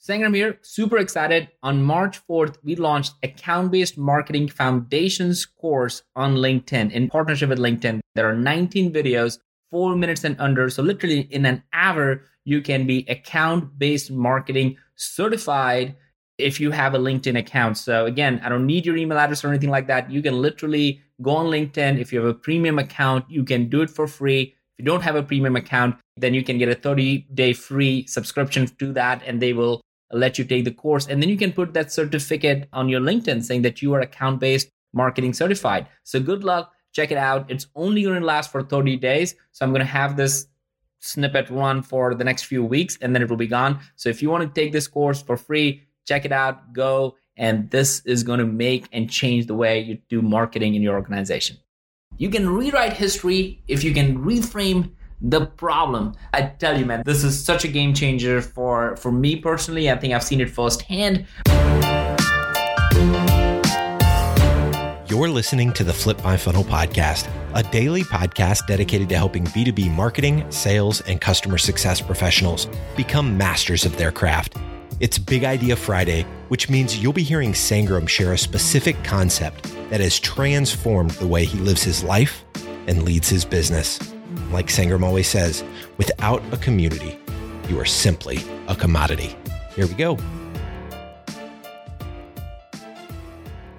Sangram here, super excited. On March 4th, we launched Account Based Marketing Foundations course on LinkedIn in partnership with LinkedIn. There are 19 videos, four minutes and under. So, literally, in an hour, you can be account based marketing certified if you have a LinkedIn account. So, again, I don't need your email address or anything like that. You can literally go on LinkedIn. If you have a premium account, you can do it for free. If you don't have a premium account, then you can get a 30 day free subscription to that and they will let you take the course. And then you can put that certificate on your LinkedIn saying that you are account based marketing certified. So good luck. Check it out. It's only going to last for 30 days. So I'm going to have this snippet run for the next few weeks and then it will be gone. So if you want to take this course for free, check it out, go. And this is going to make and change the way you do marketing in your organization. You can rewrite history if you can reframe the problem. I tell you, man, this is such a game changer for, for me personally. I think I've seen it firsthand. You're listening to the Flip My Funnel podcast, a daily podcast dedicated to helping B2B marketing, sales, and customer success professionals become masters of their craft. It's Big Idea Friday, which means you'll be hearing Sangram share a specific concept that has transformed the way he lives his life and leads his business. Like Sangram always says, without a community, you are simply a commodity. Here we go.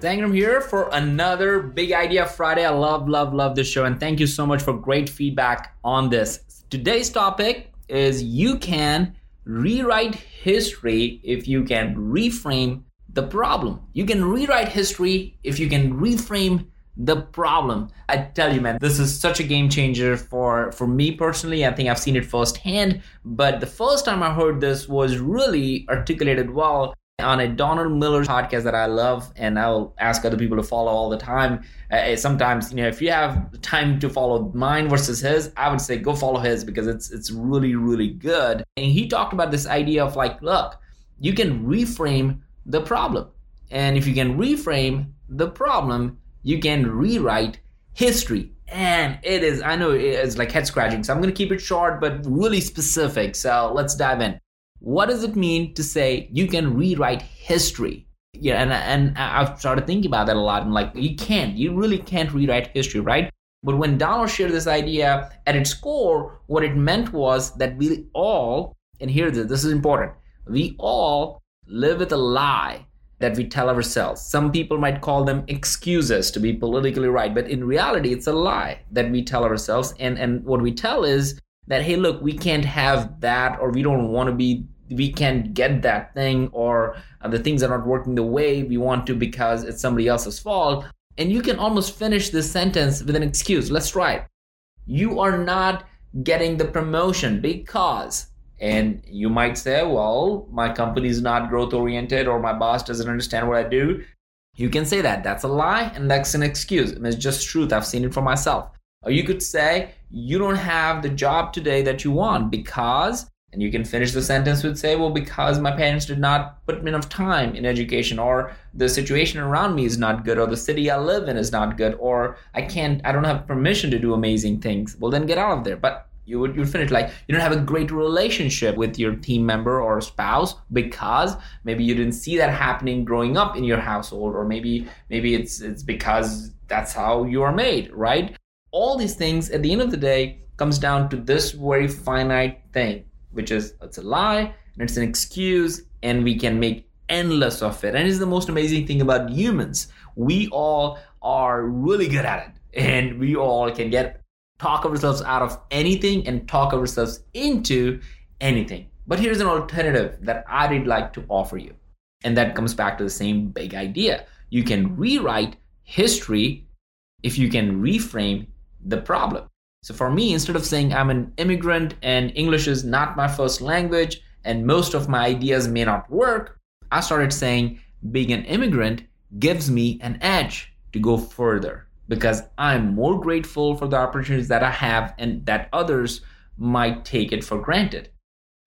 Sangram here for another Big Idea Friday. I love, love, love this show, and thank you so much for great feedback on this. Today's topic is you can rewrite history if you can reframe the problem. You can rewrite history if you can reframe the problem. I tell you, man, this is such a game changer for for me personally. I think I've seen it firsthand. But the first time I heard this was really articulated well on a Donald Miller podcast that I love, and I'll ask other people to follow all the time. Uh, sometimes, you know, if you have time to follow mine versus his, I would say go follow his because it's it's really really good. And he talked about this idea of like, look, you can reframe the problem, and if you can reframe the problem, you can rewrite history. And it is, I know it's like head scratching. So I'm going to keep it short, but really specific. So let's dive in. What does it mean to say you can rewrite history? Yeah, and, and I've started thinking about that a lot. I'm like, you can't, you really can't rewrite history, right? But when Donald shared this idea, at its core, what it meant was that we all, and here this is important, we all live with a lie that we tell ourselves. Some people might call them excuses to be politically right, but in reality, it's a lie that we tell ourselves. And, and what we tell is that, hey, look, we can't have that, or we don't want to be, we can't get that thing, or uh, the things are not working the way we want to because it's somebody else's fault. And you can almost finish this sentence with an excuse. Let's try it. You are not getting the promotion because and you might say, well, my company is not growth oriented or my boss doesn't understand what I do. You can say that. That's a lie and that's an excuse. it's just truth. I've seen it for myself. Or you could say, you don't have the job today that you want because, and you can finish the sentence with say, well, because my parents did not put enough time in education, or the situation around me is not good, or the city I live in is not good, or I can't, I don't have permission to do amazing things. Well, then get out of there. But you would you finish. Like you don't have a great relationship with your team member or spouse because maybe you didn't see that happening growing up in your household or maybe maybe it's it's because that's how you are made right? All these things at the end of the day comes down to this very finite thing which is it's a lie and it's an excuse and we can make endless of it. And it's the most amazing thing about humans. We all are really good at it and we all can get talk ourselves out of anything and talk ourselves into anything. But here's an alternative that I'd like to offer you. And that comes back to the same big idea. You can rewrite history if you can reframe the problem. So for me, instead of saying I'm an immigrant and English is not my first language and most of my ideas may not work, I started saying being an immigrant gives me an edge to go further because I'm more grateful for the opportunities that I have and that others might take it for granted.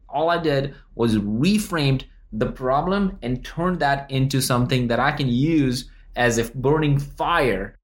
All I did was reframed the problem and turned that into something that I can use as if burning fire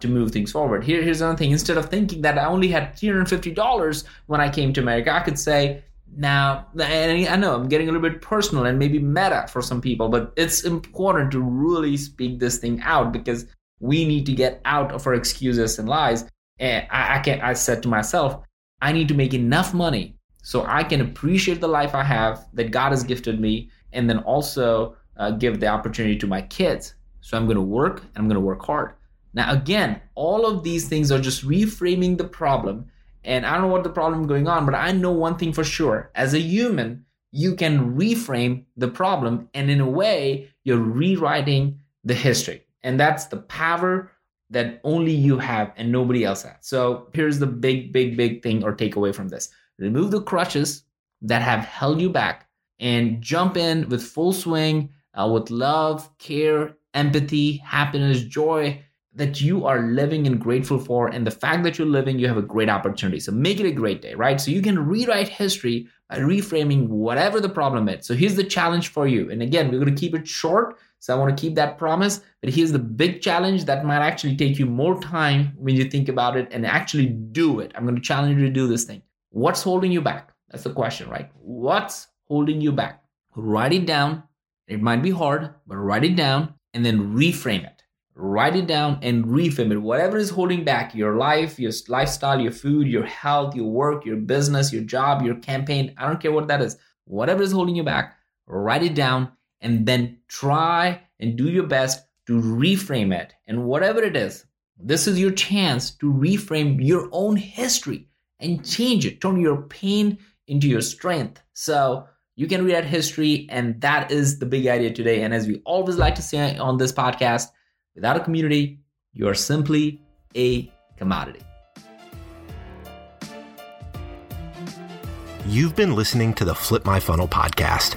to move things forward. Here, here's another thing. Instead of thinking that I only had $350 when I came to America, I could say, Now, and I know I'm getting a little bit personal and maybe meta for some people, but it's important to really speak this thing out because we need to get out of our excuses and lies. And I, I can I said to myself, I need to make enough money so I can appreciate the life I have that God has gifted me, and then also uh, give the opportunity to my kids. So I'm going to work and I'm going to work hard. Now, again, all of these things are just reframing the problem and I don't know what the problem going on, but I know one thing for sure. As a human, you can reframe the problem, and in a way, you're rewriting the history. And that's the power that only you have and nobody else has. So here's the big, big, big thing or takeaway from this. Remove the crutches that have held you back and jump in with full swing uh, with love, care, empathy, happiness, joy, that you are living and grateful for. And the fact that you're living you have a great opportunity. So make it a great day right? So you can rewrite history by reframing whatever the problem is. So here's the challenge for you. And again we're going to keep it short so i want to keep that promise but here's the big challenge that might actually take you more time when you think about it and actually do it. I'm going to challenge you to do this thing. What's holding you back? That's the question right? What's holding you back? Write it down. It might be hard but write it down and then reframe it. Write it down and reframe it. Whatever is holding back your life, your lifestyle, your food, your health, your work, your business, your job, your campaign, I don't care what that is. Whatever is holding you back, write it down and then try and do your best to reframe it. And whatever it is, this is your chance to reframe your own history and change it, turn your pain into your strength. So you can read history, and that is the big idea today. And as we always like to say on this podcast, Without a community, you are simply a commodity. You've been listening to the Flip My Funnel podcast.